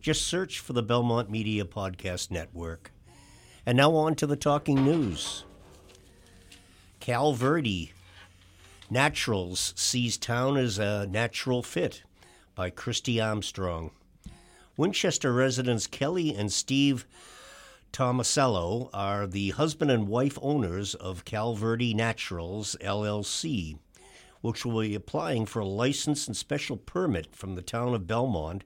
Just search for the Belmont Media Podcast Network. And now on to the talking news. Cal Verde Naturals sees town as a natural fit by Christy Armstrong. Winchester residents Kelly and Steve Tomasello are the husband and wife owners of Cal Verde Naturals LLC, which will be applying for a license and special permit from the town of Belmont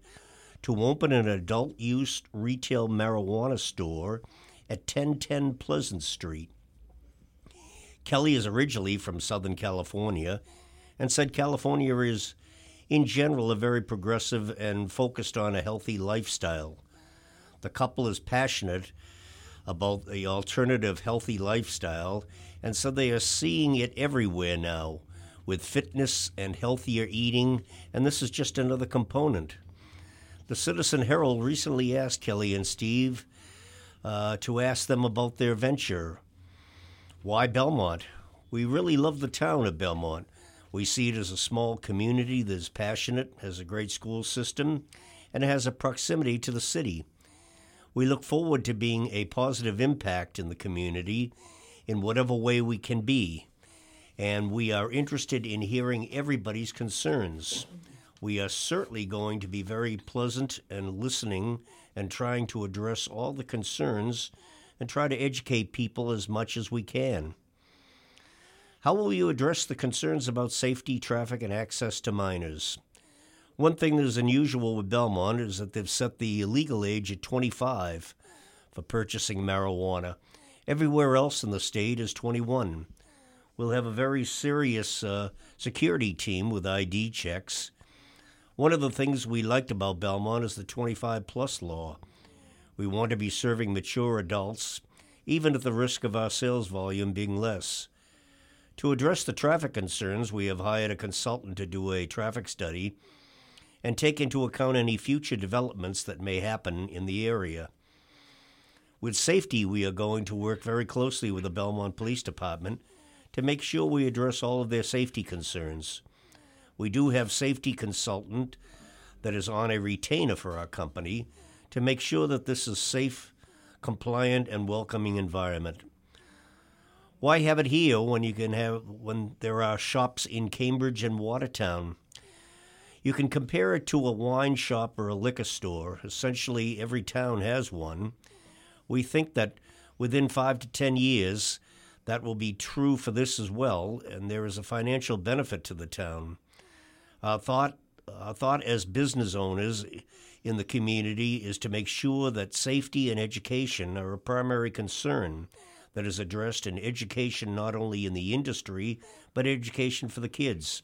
to open an adult use retail marijuana store at 1010 Pleasant Street. Kelly is originally from Southern California and said California is, in general, a very progressive and focused on a healthy lifestyle. The couple is passionate about the alternative healthy lifestyle, and so they are seeing it everywhere now with fitness and healthier eating, and this is just another component. The Citizen Herald recently asked Kelly and Steve uh, to ask them about their venture. Why Belmont? We really love the town of Belmont. We see it as a small community that is passionate, has a great school system, and has a proximity to the city. We look forward to being a positive impact in the community in whatever way we can be, and we are interested in hearing everybody's concerns. We are certainly going to be very pleasant and listening and trying to address all the concerns and try to educate people as much as we can. How will you address the concerns about safety, traffic, and access to minors? One thing that is unusual with Belmont is that they've set the legal age at 25 for purchasing marijuana. Everywhere else in the state is 21. We'll have a very serious uh, security team with ID checks. One of the things we liked about Belmont is the 25 plus law. We want to be serving mature adults, even at the risk of our sales volume being less. To address the traffic concerns, we have hired a consultant to do a traffic study and take into account any future developments that may happen in the area. With safety, we are going to work very closely with the Belmont Police Department to make sure we address all of their safety concerns. We do have safety consultant that is on a retainer for our company to make sure that this is safe, compliant, and welcoming environment. Why have it here when you can have when there are shops in Cambridge and Watertown? You can compare it to a wine shop or a liquor store. Essentially, every town has one. We think that within five to ten years, that will be true for this as well, and there is a financial benefit to the town. Thought, thought as business owners in the community is to make sure that safety and education are a primary concern that is addressed in education not only in the industry, but education for the kids.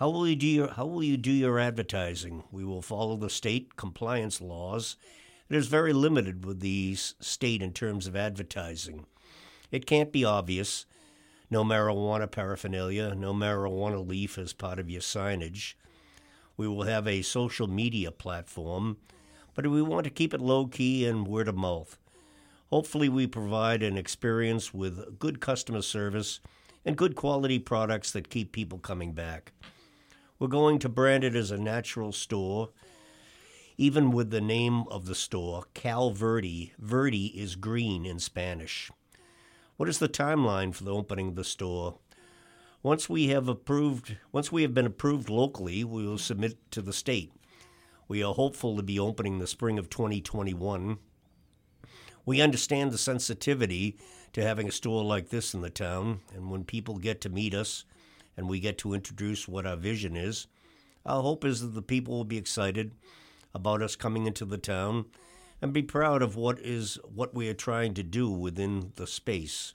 How will you do your How will you do your advertising? We will follow the state compliance laws. It is very limited with the state in terms of advertising. It can't be obvious. No marijuana paraphernalia, no marijuana leaf as part of your signage. We will have a social media platform, but we want to keep it low key and word of mouth. Hopefully, we provide an experience with good customer service and good quality products that keep people coming back. We're going to brand it as a natural store. Even with the name of the store, Cal Verde, Verde is green in Spanish. What is the timeline for the opening of the store? Once we have approved, once we have been approved locally, we will submit to the state. We are hopeful to be opening the spring of 2021. We understand the sensitivity to having a store like this in the town, and when people get to meet us, and we get to introduce what our vision is. Our hope is that the people will be excited about us coming into the town and be proud of what is what we are trying to do within the space.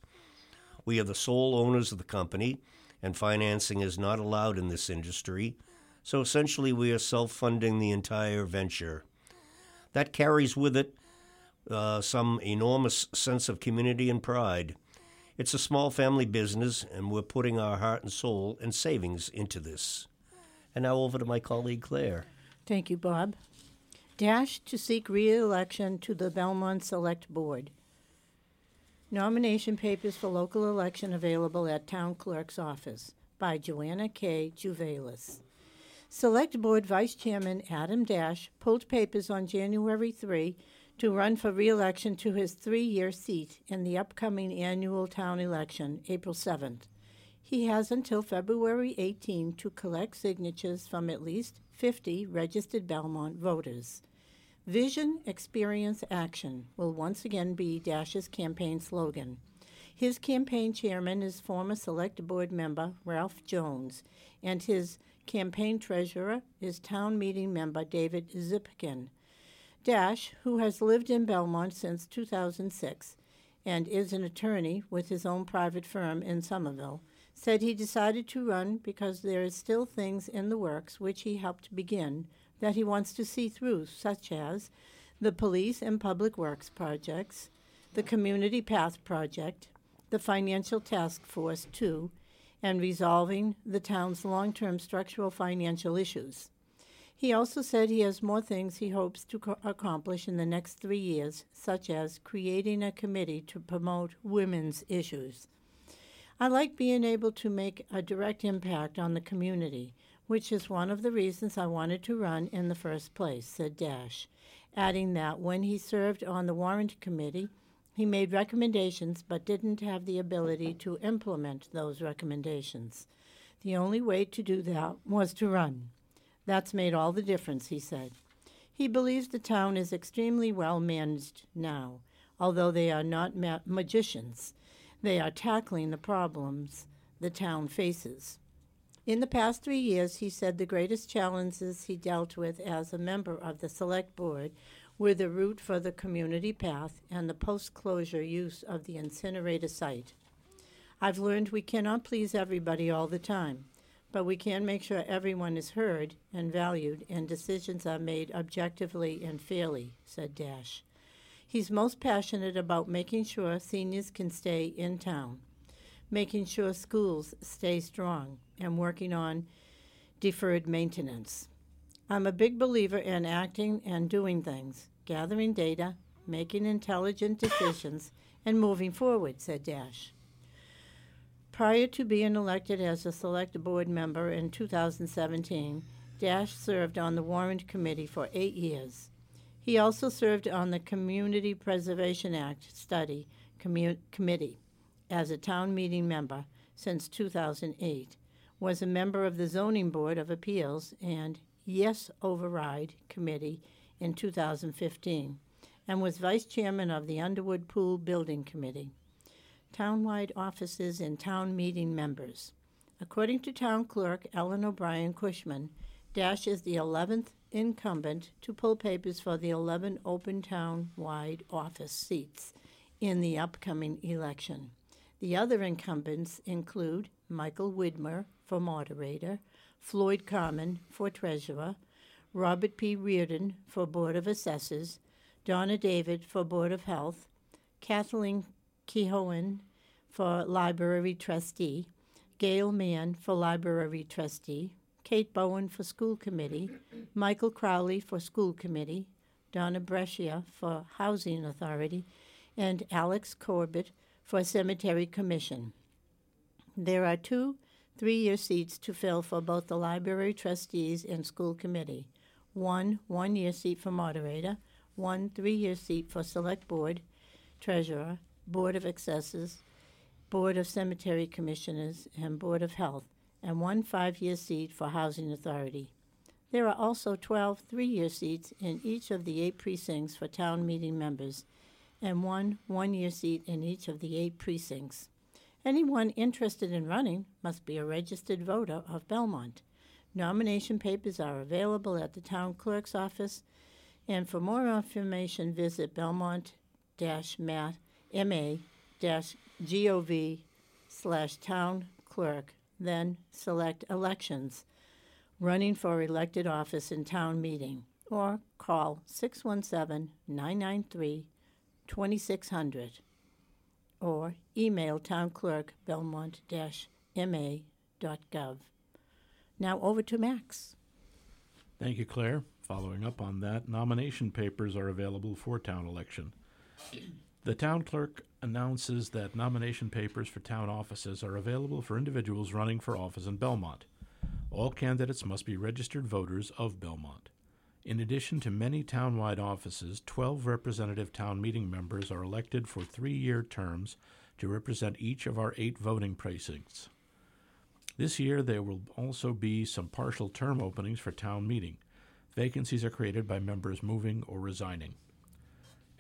We are the sole owners of the company, and financing is not allowed in this industry, so essentially we are self funding the entire venture. That carries with it uh, some enormous sense of community and pride. It's a small family business, and we're putting our heart and soul and savings into this. And now over to my colleague Claire. Thank you, Bob. Dash to seek re-election to the Belmont Select Board. Nomination papers for local election available at Town Clerk's office by Joanna K. Juvelis. Select Board Vice Chairman Adam Dash pulled papers on January 3 to run for re-election to his three-year seat in the upcoming annual town election, April 7th. He has until February 18 to collect signatures from at least 50 registered Belmont voters. Vision, Experience, Action will once again be Dash's campaign slogan. His campaign chairman is former Select Board member Ralph Jones, and his campaign treasurer is town meeting member David Zipkin. Dash, who has lived in Belmont since 2006 and is an attorney with his own private firm in Somerville, said he decided to run because there is still things in the works which he helped begin that he wants to see through, such as the police and public works projects, the community path project, the financial task force 2, and resolving the town's long-term structural financial issues. He also said he has more things he hopes to co- accomplish in the next three years, such as creating a committee to promote women's issues. I like being able to make a direct impact on the community, which is one of the reasons I wanted to run in the first place, said Dash, adding that when he served on the Warrant Committee, he made recommendations but didn't have the ability to implement those recommendations. The only way to do that was to run. That's made all the difference, he said. He believes the town is extremely well managed now, although they are not ma- magicians. They are tackling the problems the town faces. In the past three years, he said the greatest challenges he dealt with as a member of the Select Board were the route for the community path and the post closure use of the incinerator site. I've learned we cannot please everybody all the time, but we can make sure everyone is heard and valued and decisions are made objectively and fairly, said Dash. He's most passionate about making sure seniors can stay in town, making sure schools stay strong, and working on deferred maintenance. I'm a big believer in acting and doing things, gathering data, making intelligent decisions, and moving forward, said Dash. Prior to being elected as a select board member in 2017, Dash served on the Warrant Committee for eight years. He also served on the Community Preservation Act Study Commu- Committee as a town meeting member since 2008, was a member of the Zoning Board of Appeals and Yes Override Committee in 2015, and was vice chairman of the Underwood Pool Building Committee. Townwide offices and town meeting members. According to town clerk Ellen O'Brien Cushman, Dash is the 11th incumbent to pull papers for the 11 open town-wide office seats in the upcoming election. The other incumbents include Michael Widmer for moderator, Floyd Carman for treasurer, Robert P. Reardon for Board of Assessors, Donna David for Board of Health, Kathleen Keohane for Library Trustee, Gail Mann for Library Trustee, Kate Bowen for School Committee, Michael Crowley for School Committee, Donna Brescia for Housing Authority, and Alex Corbett for Cemetery Commission. There are two three year seats to fill for both the Library Trustees and School Committee one one year seat for moderator, one three year seat for Select Board, Treasurer, Board of Assessors, Board of Cemetery Commissioners, and Board of Health, and one five year seat for Housing Authority. There are also 12 three year seats in each of the eight precincts for town meeting members, and one one year seat in each of the eight precincts. Anyone interested in running must be a registered voter of Belmont. Nomination papers are available at the town clerk's office, and for more information, visit belmont ma gov slash town clerk, then select elections, running for elected office in town meeting, or call 617 993 2600 or email town clerk belmont ma.gov. Now over to Max. Thank you, Claire. Following up on that, nomination papers are available for town election. The town clerk announces that nomination papers for town offices are available for individuals running for office in Belmont. All candidates must be registered voters of Belmont. In addition to many townwide offices, 12 representative town meeting members are elected for three year terms to represent each of our eight voting precincts. This year, there will also be some partial term openings for town meeting. Vacancies are created by members moving or resigning.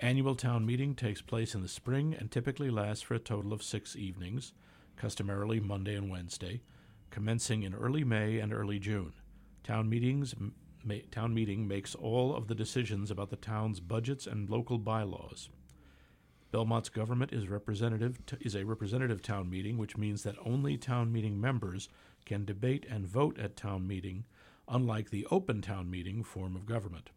Annual town meeting takes place in the spring and typically lasts for a total of six evenings, customarily Monday and Wednesday, commencing in early May and early June. Town meetings ma- town meeting makes all of the decisions about the town's budgets and local bylaws. Belmont's government is representative t- is a representative town meeting, which means that only town meeting members can debate and vote at town meeting, unlike the open town meeting form of government.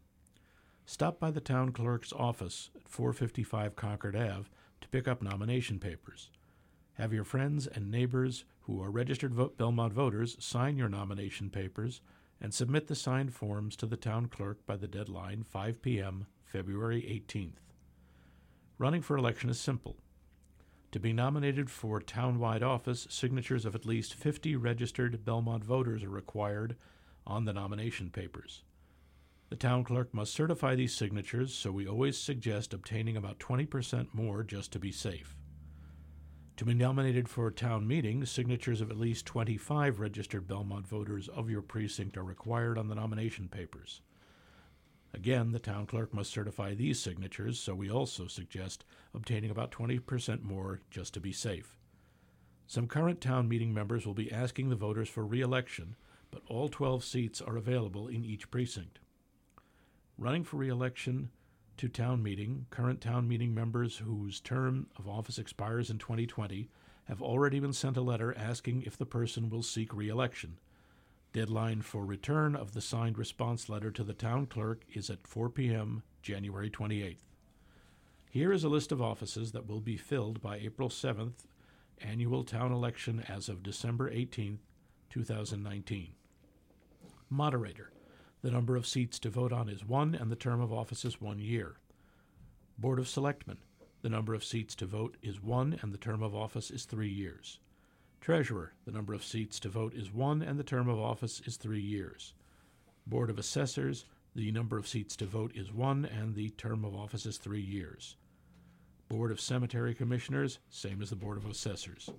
Stop by the town clerk's office at 455 Concord Ave to pick up nomination papers. Have your friends and neighbors who are registered vote Belmont voters sign your nomination papers and submit the signed forms to the town clerk by the deadline 5 p.m. February 18th. Running for election is simple. To be nominated for townwide office, signatures of at least 50 registered Belmont voters are required on the nomination papers. The town clerk must certify these signatures, so we always suggest obtaining about 20% more just to be safe. To be nominated for a town meeting, signatures of at least 25 registered Belmont voters of your precinct are required on the nomination papers. Again, the town clerk must certify these signatures, so we also suggest obtaining about 20% more just to be safe. Some current town meeting members will be asking the voters for re election, but all 12 seats are available in each precinct. Running for re election to town meeting, current town meeting members whose term of office expires in 2020 have already been sent a letter asking if the person will seek re election. Deadline for return of the signed response letter to the town clerk is at 4 p.m., January 28th. Here is a list of offices that will be filled by April 7th, annual town election as of December 18th, 2019. Moderator. The number of seats to vote on is one, and the term of office is one year. Board of Selectmen. The number of seats to vote is one, and the term of office is three years. Treasurer. The number of seats to vote is one, and the term of office is three years. Board of Assessors. The number of seats to vote is one, and the term of office is three years. Board of Cemetery Commissioners, same as the Board of Assessors.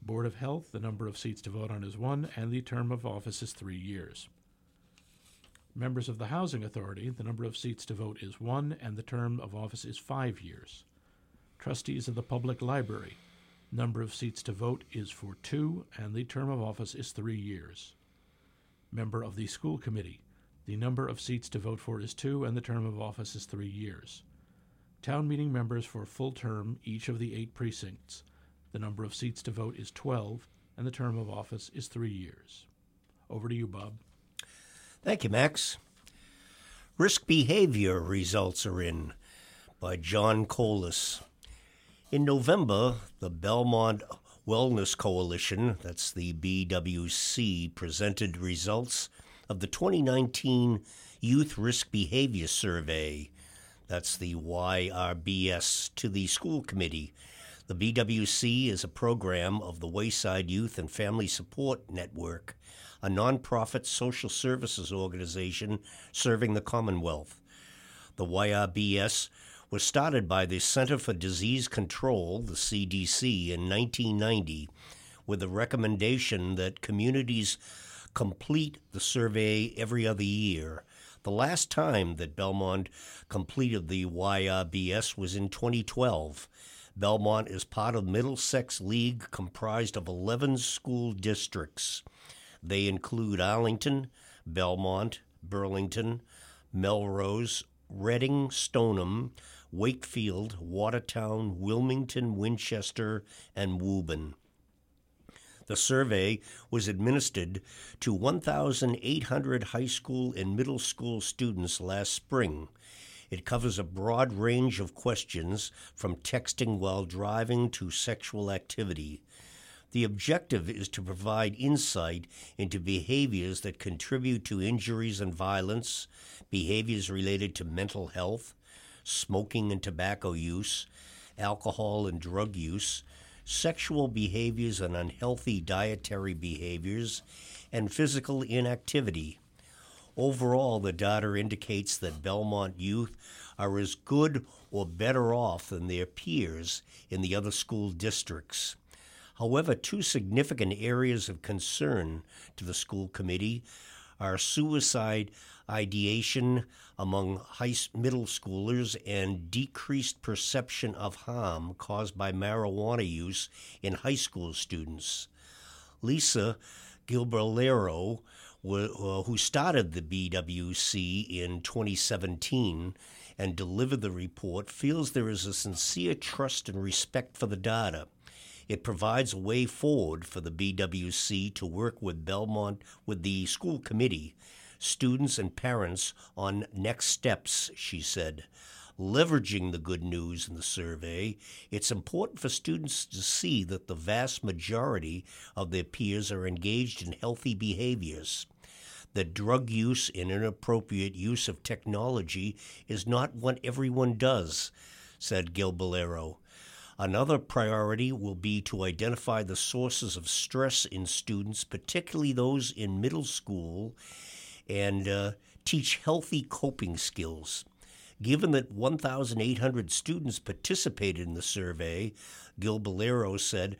Board of Health, the number of seats to vote on is one, and the term of office is three years. Members of the Housing Authority, the number of seats to vote is one, and the term of office is five years. Trustees of the Public Library, number of seats to vote is for two, and the term of office is three years. Member of the School Committee, the number of seats to vote for is two, and the term of office is three years. Town meeting members for full term, each of the eight precincts. The number of seats to vote is 12, and the term of office is three years. Over to you, Bob. Thank you, Max. Risk Behavior results are in by John Colas. In November, the Belmont Wellness Coalition, that's the BWC, presented results of the 2019 Youth Risk Behavior Survey, that's the YRBS, to the school committee. The BWC is a program of the Wayside Youth and Family Support Network, a nonprofit social services organization serving the Commonwealth. The YRBS was started by the Center for Disease Control, the CDC, in 1990 with a recommendation that communities complete the survey every other year. The last time that Belmont completed the YRBS was in 2012. Belmont is part of Middlesex League comprised of 11 school districts. They include Arlington, Belmont, Burlington, Melrose, Reading, Stoneham, Wakefield, Watertown, Wilmington, Winchester, and Woburn. The survey was administered to 1,800 high school and middle school students last spring. It covers a broad range of questions from texting while driving to sexual activity. The objective is to provide insight into behaviors that contribute to injuries and violence, behaviors related to mental health, smoking and tobacco use, alcohol and drug use, sexual behaviors and unhealthy dietary behaviors, and physical inactivity. Overall, the data indicates that Belmont youth are as good or better off than their peers in the other school districts. However, two significant areas of concern to the school committee are suicide ideation among high middle schoolers and decreased perception of harm caused by marijuana use in high school students. Lisa Gibalerio, Uh, who started the BWC in 2017 and delivered the report, feels there is a sincere trust and respect for the data. It provides a way forward for the BWC to work with Belmont, with the school committee, students, and parents on next steps, she said. Leveraging the good news in the survey, it's important for students to see that the vast majority of their peers are engaged in healthy behaviors. That drug use and inappropriate use of technology is not what everyone does, said Gibalerio. Another priority will be to identify the sources of stress in students, particularly those in middle school, and uh, teach healthy coping skills. Given that 1,800 students participated in the survey, Gibalerio said,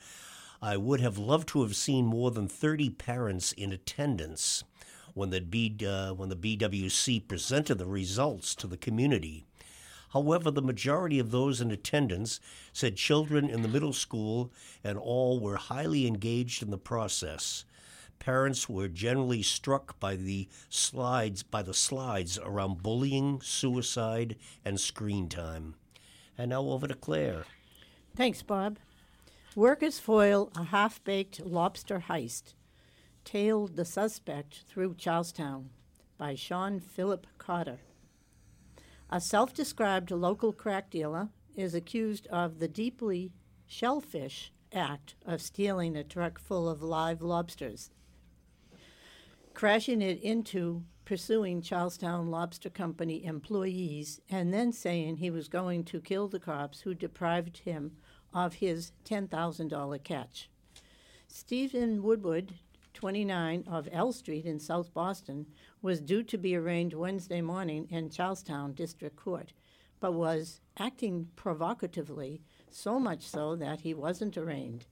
I would have loved to have seen more than 30 parents in attendance when the, B, uh, when the BWC presented the results to the community. However, the majority of those in attendance said children in the middle school and all were highly engaged in the process. Parents were generally struck by the slides by the slides around bullying, suicide, and screen time. And now over to Claire. Thanks, Bob. Workers foil a half baked lobster heist, tailed the suspect through Charlestown by Sean Philip Cotter. A self described local crack dealer is accused of the deeply shellfish act of stealing a truck full of live lobsters, crashing it into pursuing Charlestown Lobster Company employees, and then saying he was going to kill the cops who deprived him of his $10,000 catch. Stephen Woodward 29 of L Street in South Boston, was due to be arraigned Wednesday morning in Charlestown District Court, but was acting provocatively, so much so that he wasn't arraigned.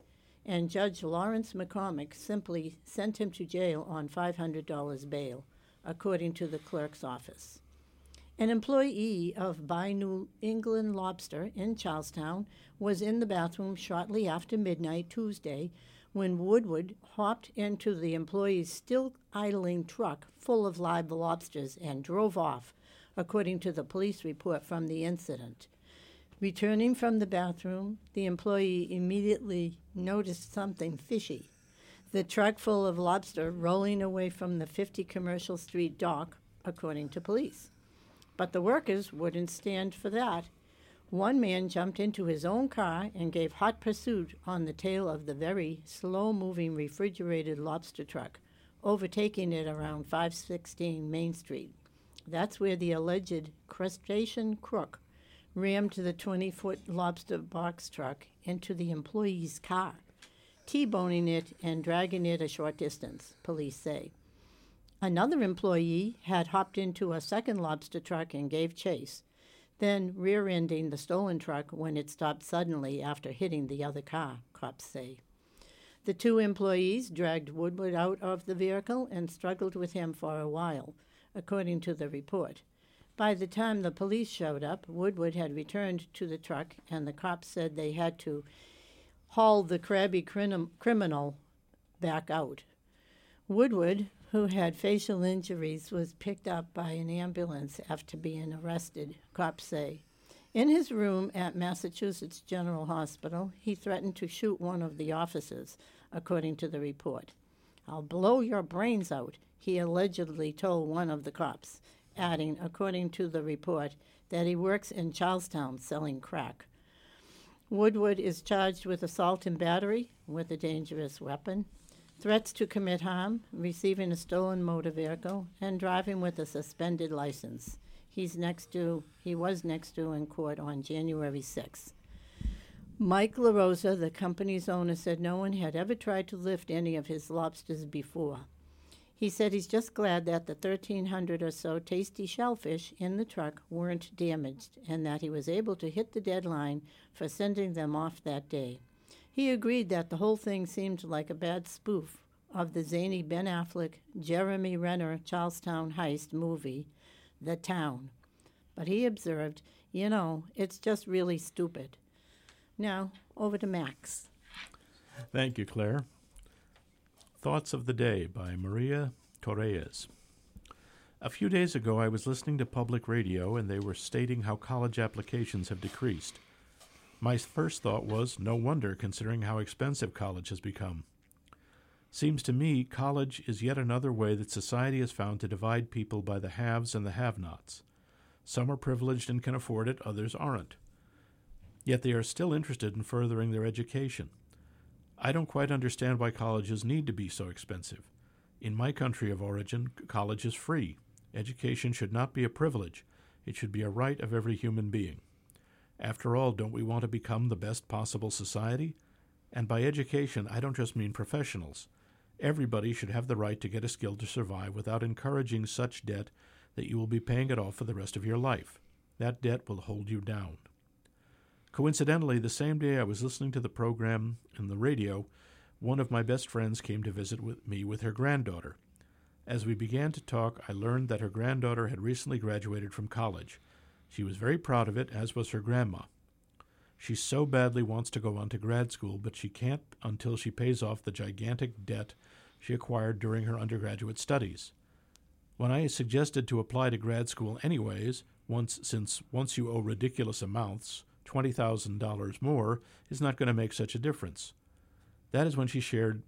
And Judge Lawrence McCormick simply sent him to jail on $500 bail, according to the clerk's office. An employee of Buy New England Lobster in Charlestown was in the bathroom shortly after midnight Tuesday when Woodward hopped into the employee's still idling truck full of live lobsters and drove off, according to the police report from the incident. Returning from the bathroom, the employee immediately noticed something fishy. The truck full of lobster rolling away from the 50 Commercial Street dock, according to police. But the workers wouldn't stand for that one man jumped into his own car and gave hot pursuit on the tail of the very slow moving refrigerated lobster truck, overtaking it around 516 Main Street. That's where the alleged crustacean crook rammed the 20 foot lobster box truck into the employee's car, T boning it and dragging it a short distance, police say. Another employee had hopped into a second lobster truck and gave chase then rear ending the stolen truck when it stopped suddenly after hitting the other car, cops say. The two employees dragged Woodward out of the vehicle and struggled with him for a while, according to the report. By the time the police showed up, Woodward had returned to the truck, and the cops said they had to haul the crabby crim- criminal back out. Woodward, who had facial injuries, was picked up by an ambulance after being arrested, cops say. In his room at Massachusetts General Hospital, he threatened to shoot one of the officers, according to the report. I'll blow your brains out, he allegedly told one of the cops, adding, according to the report, that he works in Charlestown selling crack. Woodward is charged with assault and battery with a dangerous weapon, threats to commit harm, receiving a stolen motor vehicle, and driving with a suspended license. He's next due. He was next due in court on January 6th. Mike LaRosa, the company's owner, said no one had ever tried to lift any of his lobsters before. He said he's just glad that the 1,300 or so tasty shellfish in the truck weren't damaged and that he was able to hit the deadline for sending them off that day. He agreed that the whole thing seemed like a bad spoof of the zany Ben Affleck, Jeremy Renner Charlestown heist movie, The Town. But he observed, you know, it's just really stupid. Now, over to Max. Thank you, Claire. Thoughts of the Day by Maria Torres. A few days ago, I was listening to public radio and they were stating how college applications have decreased. My first thought was, no wonder, considering how expensive college has become. Seems to me college is yet another way that society has found to divide people by the haves and the have nots. Some are privileged and can afford it, others aren't. Yet they are still interested in furthering their education. I don't quite understand why colleges need to be so expensive. In my country of origin, college is free. Education should not be a privilege, it should be a right of every human being. After all, don't we want to become the best possible society? And by education, I don't just mean professionals. Everybody should have the right to get a skill to survive without encouraging such debt that you will be paying it off for the rest of your life. That debt will hold you down. Coincidentally, the same day I was listening to the program in the radio, one of my best friends came to visit with me with her granddaughter. As we began to talk, I learned that her granddaughter had recently graduated from college. She was very proud of it, as was her grandma. She so badly wants to go on to grad school, but she can't until she pays off the gigantic debt she acquired during her undergraduate studies. When I suggested to apply to grad school anyways, once since once you owe ridiculous amounts, $20,000 more is not going to make such a difference. That is when she shared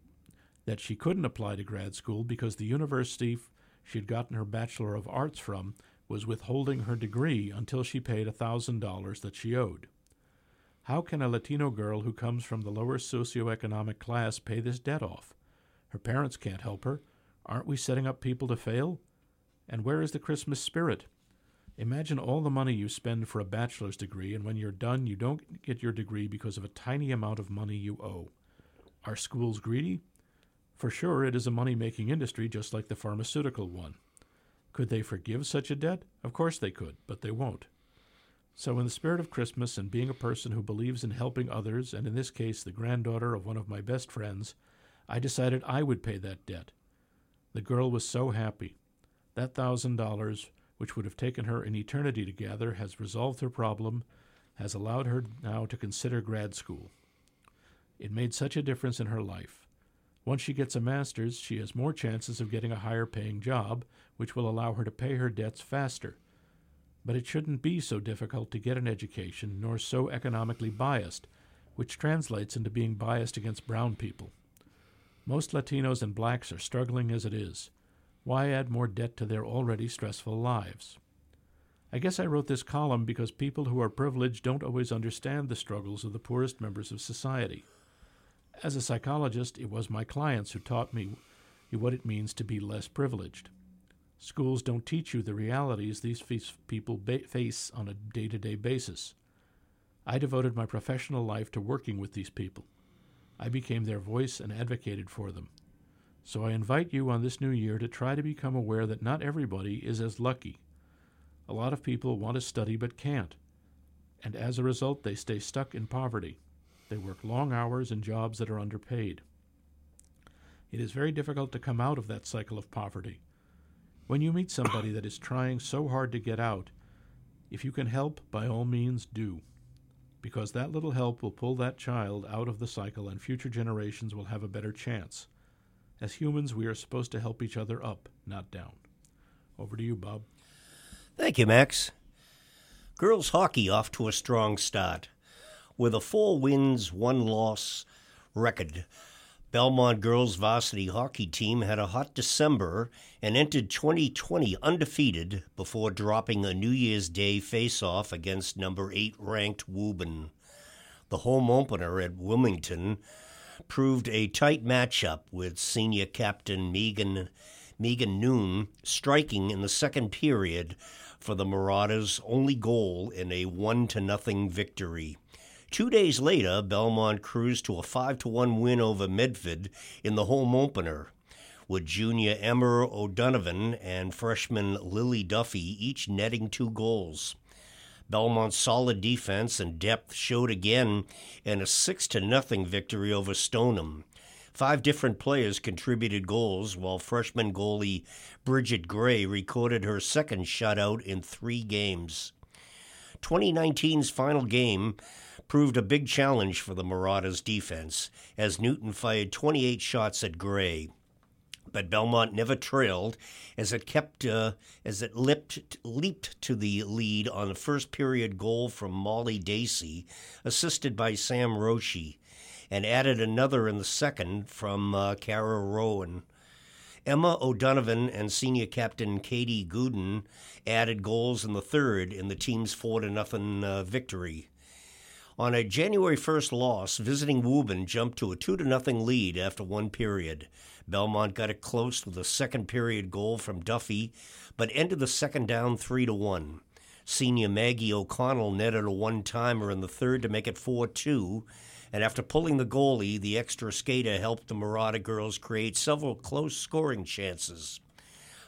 that she couldn't apply to grad school because the university she had gotten her Bachelor of Arts from was withholding her degree until she paid $1,000 that she owed. How can a Latino girl who comes from the lower socioeconomic class pay this debt off? Her parents can't help her. Aren't we setting up people to fail? And where is the Christmas spirit? Imagine all the money you spend for a bachelor's degree, and when you're done, you don't get your degree because of a tiny amount of money you owe. Are schools greedy? For sure, it is a money making industry just like the pharmaceutical one. Could they forgive such a debt? Of course they could, but they won't. So, in the spirit of Christmas and being a person who believes in helping others, and in this case the granddaughter of one of my best friends, I decided I would pay that debt. The girl was so happy. That thousand dollars, which would have taken her an eternity to gather, has resolved her problem, has allowed her now to consider grad school. It made such a difference in her life. Once she gets a master's, she has more chances of getting a higher paying job, which will allow her to pay her debts faster. But it shouldn't be so difficult to get an education, nor so economically biased, which translates into being biased against brown people. Most Latinos and blacks are struggling as it is. Why add more debt to their already stressful lives? I guess I wrote this column because people who are privileged don't always understand the struggles of the poorest members of society. As a psychologist, it was my clients who taught me what it means to be less privileged. Schools don't teach you the realities these people ba- face on a day to day basis. I devoted my professional life to working with these people. I became their voice and advocated for them. So I invite you on this new year to try to become aware that not everybody is as lucky. A lot of people want to study but can't, and as a result, they stay stuck in poverty. They work long hours in jobs that are underpaid. It is very difficult to come out of that cycle of poverty. When you meet somebody that is trying so hard to get out, if you can help, by all means do. Because that little help will pull that child out of the cycle and future generations will have a better chance. As humans, we are supposed to help each other up, not down. Over to you, Bob. Thank you, Max. Girls hockey off to a strong start. With a four wins, one loss record, Belmont girls varsity hockey team had a hot December and entered 2020 undefeated before dropping a New Year's Day face-off against number 8 ranked Woburn. The home opener at Wilmington proved a tight matchup with senior captain Megan Megan Noon striking in the second period for the Marauders' only goal in a 1 to nothing victory. Two days later, Belmont cruised to a 5 to 1 win over Medford in the home opener, with junior Emma O'Donovan and freshman Lily Duffy each netting two goals. Belmont's solid defense and depth showed again in a 6 to nothing victory over Stoneham. Five different players contributed goals, while freshman goalie Bridget Gray recorded her second shutout in three games. 2019's final game proved a big challenge for the Marauders defense as Newton fired 28 shots at Gray. But Belmont never trailed as it kept uh, as it leaped, leaped to the lead on the first period goal from Molly Dacey, assisted by Sam Roshi, and added another in the second from uh, Kara Rowan. Emma O'Donovan and senior captain Katie Gooden added goals in the third in the team's 4 to nothing uh, victory. On a January 1st loss, visiting Woburn jumped to a 2 0 lead after one period. Belmont got it close with a second period goal from Duffy, but ended the second down 3 1. Senior Maggie O'Connell netted a one timer in the third to make it 4 2, and after pulling the goalie, the extra skater helped the Marauder girls create several close scoring chances.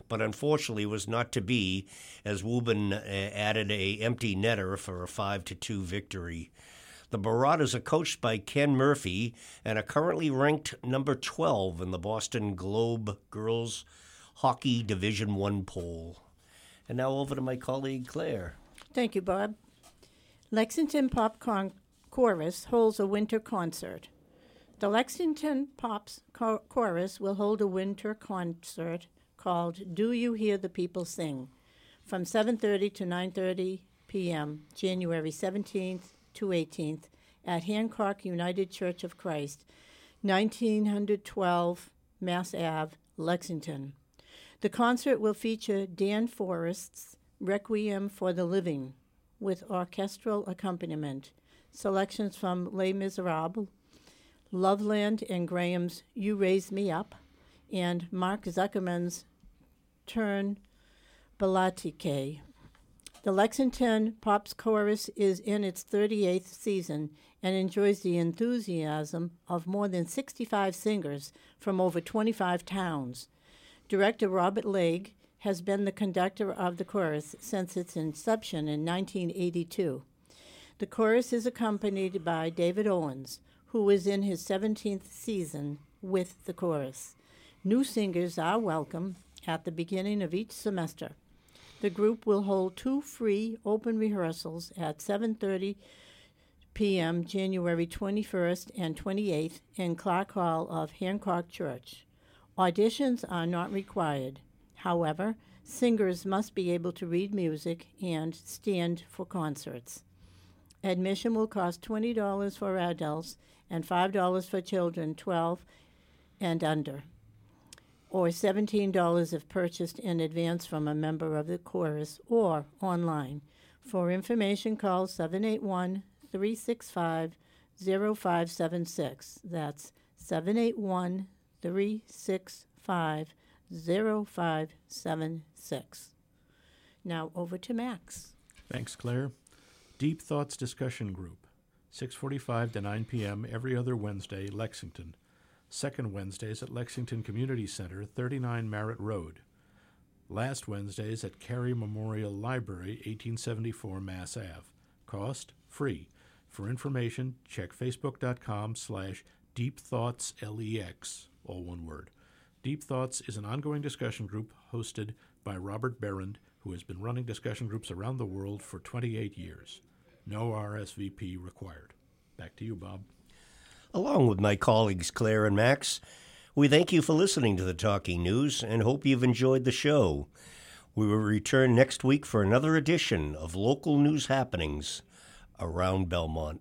But unfortunately was not to be, as Woburn uh, added a empty netter for a 5 to 2 victory. The Marauders are coached by Ken Murphy and are currently ranked number 12 in the Boston Globe Girls Hockey Division 1 poll. And now over to my colleague Claire. Thank you, Bob. Lexington Pop Chorus holds a winter concert. The Lexington Pops Cho- Chorus will hold a winter concert called Do You Hear the People Sing from 7:30 to 9:30 p.m. January 17th to 18th at Hancock United Church of Christ, 1912 Mass Ave, Lexington. The concert will feature Dan Forrest's Requiem for the Living with orchestral accompaniment, selections from Les Miserables, Loveland and Graham's You Raise Me Up, and Mark Zuckerman's Turn Balatike. The Lexington Pops Chorus is in its 38th season and enjoys the enthusiasm of more than 65 singers from over 25 towns. Director Robert Legge has been the conductor of the chorus since its inception in 1982. The chorus is accompanied by David Owens, who is in his 17th season with the chorus. New singers are welcome at the beginning of each semester. The group will hold two free open rehearsals at 7:30 p.m. January 21st and 28th in Clark Hall of Hancock Church. Auditions are not required. However, singers must be able to read music and stand for concerts. Admission will cost $20 for adults and $5 for children 12 and under or $17 if purchased in advance from a member of the chorus or online. For information, call 781 365 0576. That's 781 365 0576. Now over to Max. Thanks, Claire. Deep Thoughts Discussion Group, 6:45 to 9 p.m. every other Wednesday, Lexington. Second Wednesdays at Lexington Community Center, 39 Marrett Road. Last Wednesdays at Cary Memorial Library, 1874 Mass Ave. Cost free. For information, check facebook.com slash deepthoughtslex, all one word. Deep Thoughts is an ongoing discussion group hosted by Robert Berend, who has been running discussion groups around the world for 28 years. No RSVP required. Back to you, Bob. Along with my colleagues Claire and Max, we thank you for listening to the Talking News and hope you've enjoyed the show. We will return next week for another edition of local news happenings around Belmont.